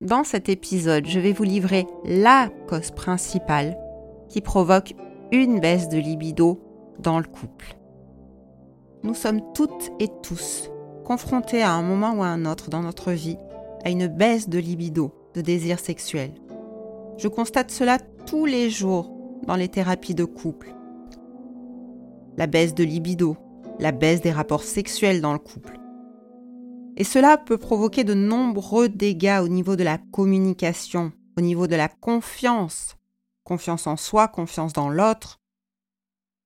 Dans cet épisode, je vais vous livrer la cause principale qui provoque une baisse de libido dans le couple. Nous sommes toutes et tous confrontés à un moment ou à un autre dans notre vie à une baisse de libido, de désir sexuel. Je constate cela tous les jours dans les thérapies de couple. La baisse de libido, la baisse des rapports sexuels dans le couple, et cela peut provoquer de nombreux dégâts au niveau de la communication, au niveau de la confiance. Confiance en soi, confiance dans l'autre.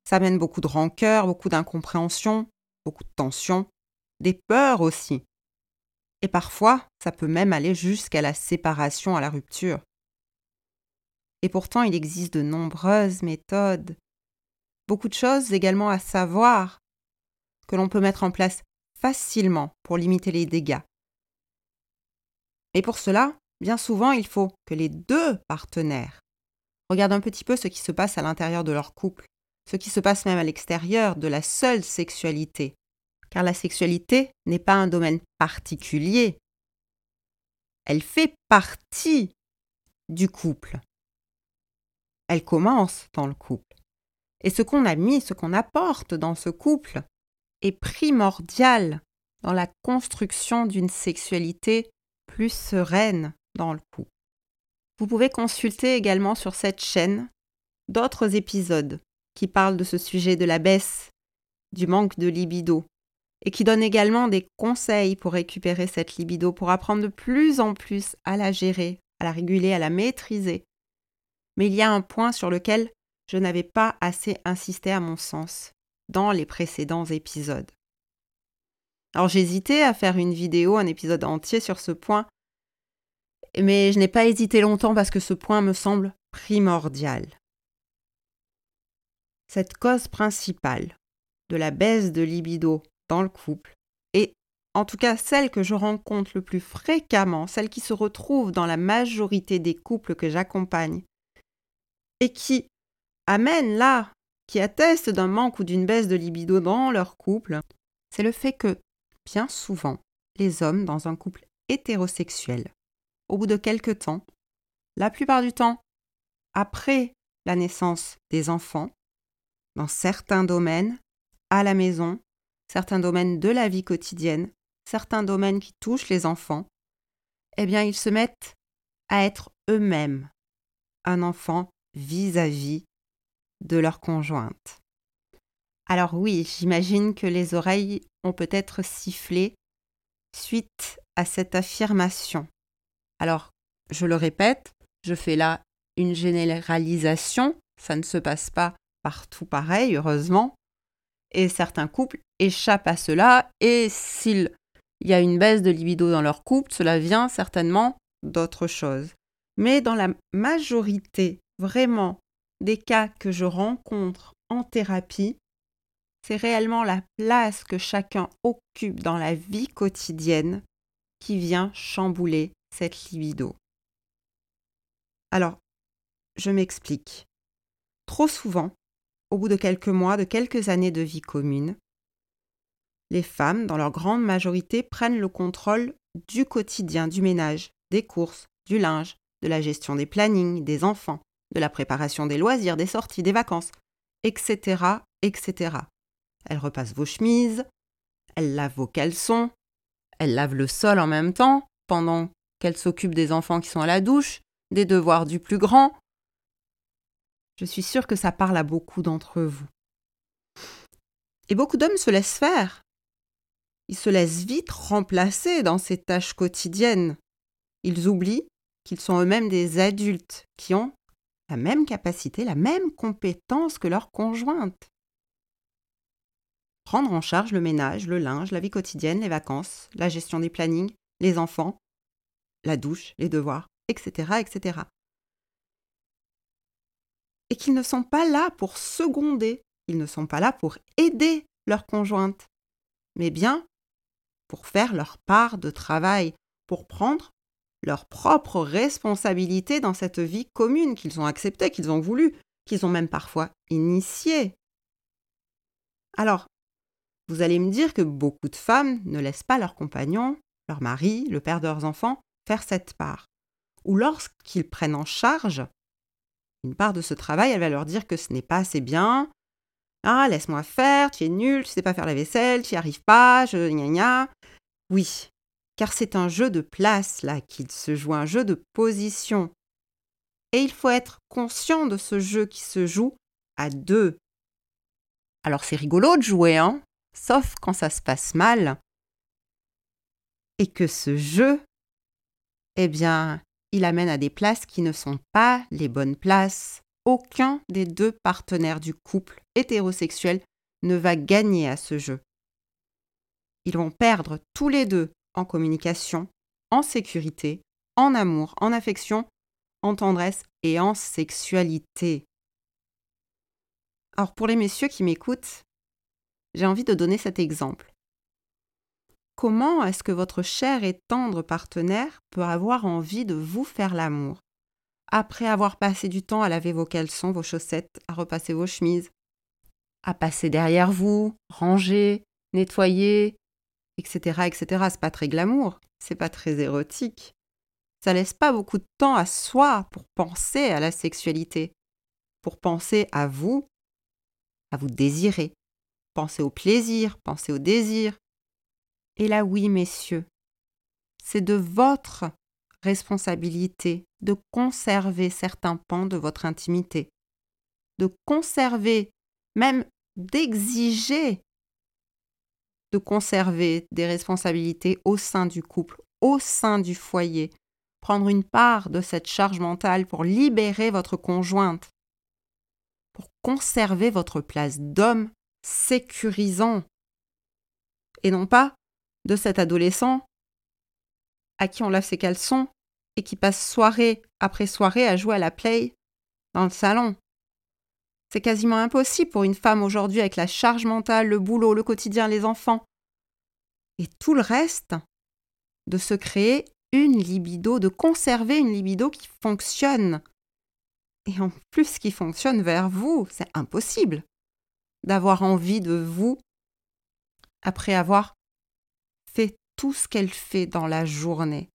Ça mène beaucoup de rancœur, beaucoup d'incompréhension, beaucoup de tension, des peurs aussi. Et parfois, ça peut même aller jusqu'à la séparation, à la rupture. Et pourtant, il existe de nombreuses méthodes, beaucoup de choses également à savoir que l'on peut mettre en place facilement pour limiter les dégâts. Et pour cela, bien souvent, il faut que les deux partenaires regardent un petit peu ce qui se passe à l'intérieur de leur couple, ce qui se passe même à l'extérieur de la seule sexualité. Car la sexualité n'est pas un domaine particulier. Elle fait partie du couple. Elle commence dans le couple. Et ce qu'on a mis, ce qu'on apporte dans ce couple, est primordial dans la construction d'une sexualité plus sereine dans le couple. Vous pouvez consulter également sur cette chaîne d'autres épisodes qui parlent de ce sujet de la baisse, du manque de libido, et qui donnent également des conseils pour récupérer cette libido, pour apprendre de plus en plus à la gérer, à la réguler, à la maîtriser. Mais il y a un point sur lequel je n'avais pas assez insisté à mon sens, dans les précédents épisodes. Alors j'hésitais à faire une vidéo, un épisode entier sur ce point, mais je n'ai pas hésité longtemps parce que ce point me semble primordial. Cette cause principale de la baisse de libido dans le couple est en tout cas celle que je rencontre le plus fréquemment, celle qui se retrouve dans la majorité des couples que j'accompagne et qui amène là qui attestent d'un manque ou d'une baisse de libido dans leur couple, c'est le fait que, bien souvent, les hommes dans un couple hétérosexuel, au bout de quelque temps, la plupart du temps, après la naissance des enfants, dans certains domaines, à la maison, certains domaines de la vie quotidienne, certains domaines qui touchent les enfants, eh bien ils se mettent à être eux-mêmes un enfant vis-à-vis de leur conjointe. Alors oui, j'imagine que les oreilles ont peut-être sifflé suite à cette affirmation. Alors, je le répète, je fais là une généralisation, ça ne se passe pas partout pareil, heureusement, et certains couples échappent à cela, et s'il y a une baisse de libido dans leur couple, cela vient certainement d'autres choses. Mais dans la majorité vraiment des cas que je rencontre en thérapie, c'est réellement la place que chacun occupe dans la vie quotidienne qui vient chambouler cette libido. Alors, je m'explique. Trop souvent, au bout de quelques mois, de quelques années de vie commune, les femmes, dans leur grande majorité, prennent le contrôle du quotidien, du ménage, des courses, du linge, de la gestion des plannings, des enfants de la préparation des loisirs, des sorties, des vacances, etc., etc. Elle repasse vos chemises, elle lave vos caleçons, elle lave le sol en même temps, pendant qu'elle s'occupe des enfants qui sont à la douche, des devoirs du plus grand. Je suis sûre que ça parle à beaucoup d'entre vous. Et beaucoup d'hommes se laissent faire. Ils se laissent vite remplacer dans ces tâches quotidiennes. Ils oublient qu'ils sont eux-mêmes des adultes qui ont la même capacité, la même compétence que leur conjointe. Prendre en charge le ménage, le linge, la vie quotidienne, les vacances, la gestion des plannings, les enfants, la douche, les devoirs, etc., etc. Et qu'ils ne sont pas là pour seconder, ils ne sont pas là pour aider leur conjointe, mais bien pour faire leur part de travail, pour prendre leur propre responsabilité dans cette vie commune qu'ils ont acceptée, qu'ils ont voulu, qu'ils ont même parfois initiée. Alors, vous allez me dire que beaucoup de femmes ne laissent pas leur compagnon, leur mari, le père de leurs enfants, faire cette part. ou lorsqu'ils prennent en charge une part de ce travail, elle va leur dire que ce n'est pas assez bien. Ah, laisse-moi faire, tu es nul, tu sais pas faire la vaisselle, tu n'y arrives pas, je gna gna. Oui, car c'est un jeu de place là qu'il se joue, un jeu de position. Et il faut être conscient de ce jeu qui se joue à deux. Alors c'est rigolo de jouer, hein, sauf quand ça se passe mal. Et que ce jeu, eh bien, il amène à des places qui ne sont pas les bonnes places. Aucun des deux partenaires du couple hétérosexuel ne va gagner à ce jeu. Ils vont perdre tous les deux en communication, en sécurité, en amour, en affection, en tendresse et en sexualité. Alors pour les messieurs qui m'écoutent, j'ai envie de donner cet exemple. Comment est-ce que votre cher et tendre partenaire peut avoir envie de vous faire l'amour? Après avoir passé du temps à laver vos caleçons, vos chaussettes, à repasser vos chemises, à passer derrière vous, ranger, nettoyer, etc., etc. C'est pas très glamour, c'est pas très érotique. Ça laisse pas beaucoup de temps à soi pour penser à la sexualité, pour penser à vous, à vous désirer. Pensez au plaisir, pensez au désir, et là, oui, messieurs, c'est de votre responsabilité de conserver certains pans de votre intimité, de conserver, même d'exiger de conserver des responsabilités au sein du couple, au sein du foyer, prendre une part de cette charge mentale pour libérer votre conjointe, pour conserver votre place d'homme sécurisant, et non pas de cet adolescent à qui on lave ses caleçons et qui passe soirée après soirée à jouer à la play dans le salon. C'est quasiment impossible pour une femme aujourd'hui avec la charge mentale, le boulot, le quotidien, les enfants et tout le reste de se créer une libido, de conserver une libido qui fonctionne. Et en plus qui fonctionne vers vous, c'est impossible d'avoir envie de vous après avoir fait tout ce qu'elle fait dans la journée.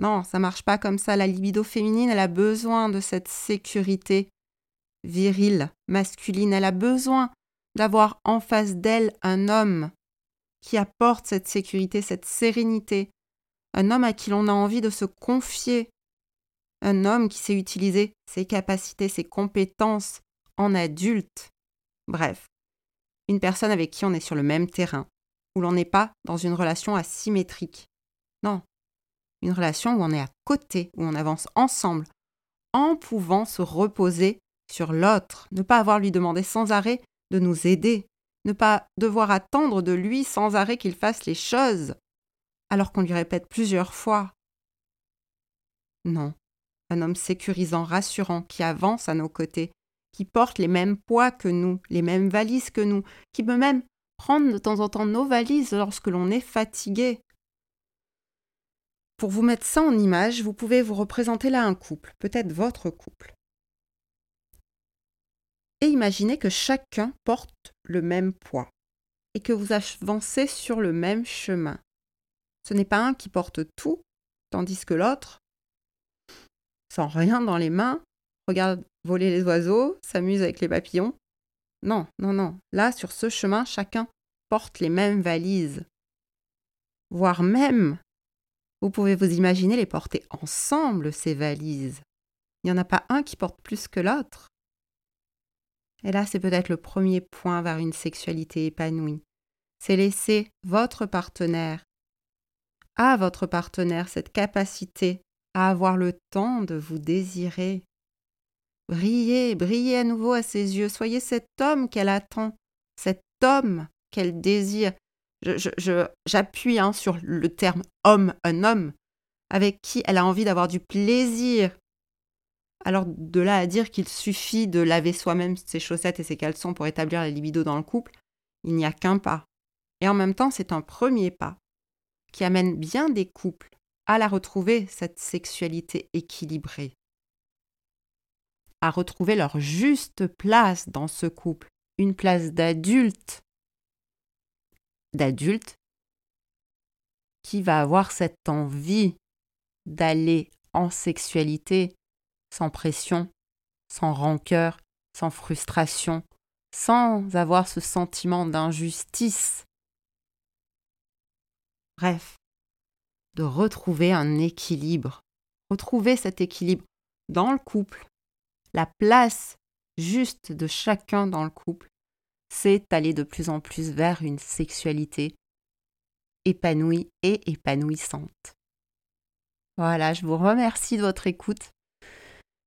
Non, ça marche pas comme ça. La libido féminine, elle a besoin de cette sécurité virile, masculine. Elle a besoin d'avoir en face d'elle un homme qui apporte cette sécurité, cette sérénité. Un homme à qui l'on a envie de se confier. Un homme qui sait utiliser ses capacités, ses compétences en adulte. Bref, une personne avec qui on est sur le même terrain, où l'on n'est pas dans une relation asymétrique. Non, une relation où on est à côté, où on avance ensemble, en pouvant se reposer sur l'autre, ne pas avoir lui demander sans arrêt de nous aider, ne pas devoir attendre de lui sans arrêt qu'il fasse les choses, alors qu'on lui répète plusieurs fois. Non, un homme sécurisant, rassurant, qui avance à nos côtés, qui porte les mêmes poids que nous, les mêmes valises que nous, qui peut même prendre de temps en temps nos valises lorsque l'on est fatigué. Pour vous mettre ça en image, vous pouvez vous représenter là un couple, peut-être votre couple. Et imaginez que chacun porte le même poids et que vous avancez sur le même chemin. Ce n'est pas un qui porte tout, tandis que l'autre, sans rien dans les mains, regarde voler les oiseaux, s'amuse avec les papillons, non, non, non. Là, sur ce chemin, chacun porte les mêmes valises. Voire même, vous pouvez vous imaginer les porter ensemble, ces valises. Il n'y en a pas un qui porte plus que l'autre. Et là, c'est peut-être le premier point vers une sexualité épanouie. C'est laisser votre partenaire, à votre partenaire, cette capacité à avoir le temps de vous désirer, Brillez, brillez à nouveau à ses yeux. Soyez cet homme qu'elle attend, cet homme qu'elle désire. J'appuie hein, sur le terme homme, un homme avec qui elle a envie d'avoir du plaisir. Alors de là à dire qu'il suffit de laver soi-même ses chaussettes et ses caleçons pour établir la libido dans le couple, il n'y a qu'un pas. Et en même temps, c'est un premier pas qui amène bien des couples à la retrouver, cette sexualité équilibrée à retrouver leur juste place dans ce couple, une place d'adulte, d'adulte qui va avoir cette envie d'aller en sexualité, sans pression, sans rancœur, sans frustration, sans avoir ce sentiment d'injustice. Bref, de retrouver un équilibre, retrouver cet équilibre dans le couple, la place juste de chacun dans le couple, c'est aller de plus en plus vers une sexualité épanouie et épanouissante. Voilà, je vous remercie de votre écoute.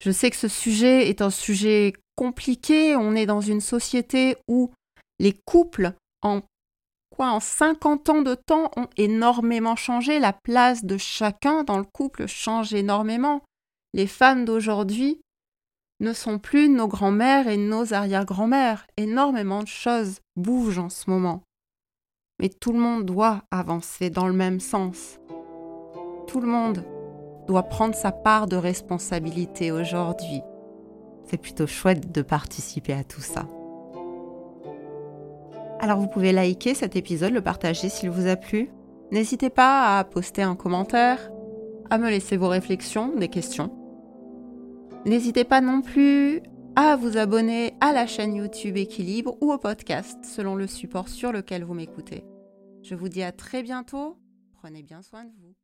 Je sais que ce sujet est un sujet compliqué. On est dans une société où les couples, en quoi, en 50 ans de temps, ont énormément changé. La place de chacun dans le couple change énormément. Les femmes d'aujourd'hui ne sont plus nos grands-mères et nos arrière-grands-mères. Énormément de choses bougent en ce moment. Mais tout le monde doit avancer dans le même sens. Tout le monde doit prendre sa part de responsabilité aujourd'hui. C'est plutôt chouette de participer à tout ça. Alors vous pouvez liker cet épisode, le partager s'il vous a plu. N'hésitez pas à poster un commentaire, à me laisser vos réflexions, des questions. N'hésitez pas non plus à vous abonner à la chaîne YouTube Équilibre ou au podcast selon le support sur lequel vous m'écoutez. Je vous dis à très bientôt. Prenez bien soin de vous.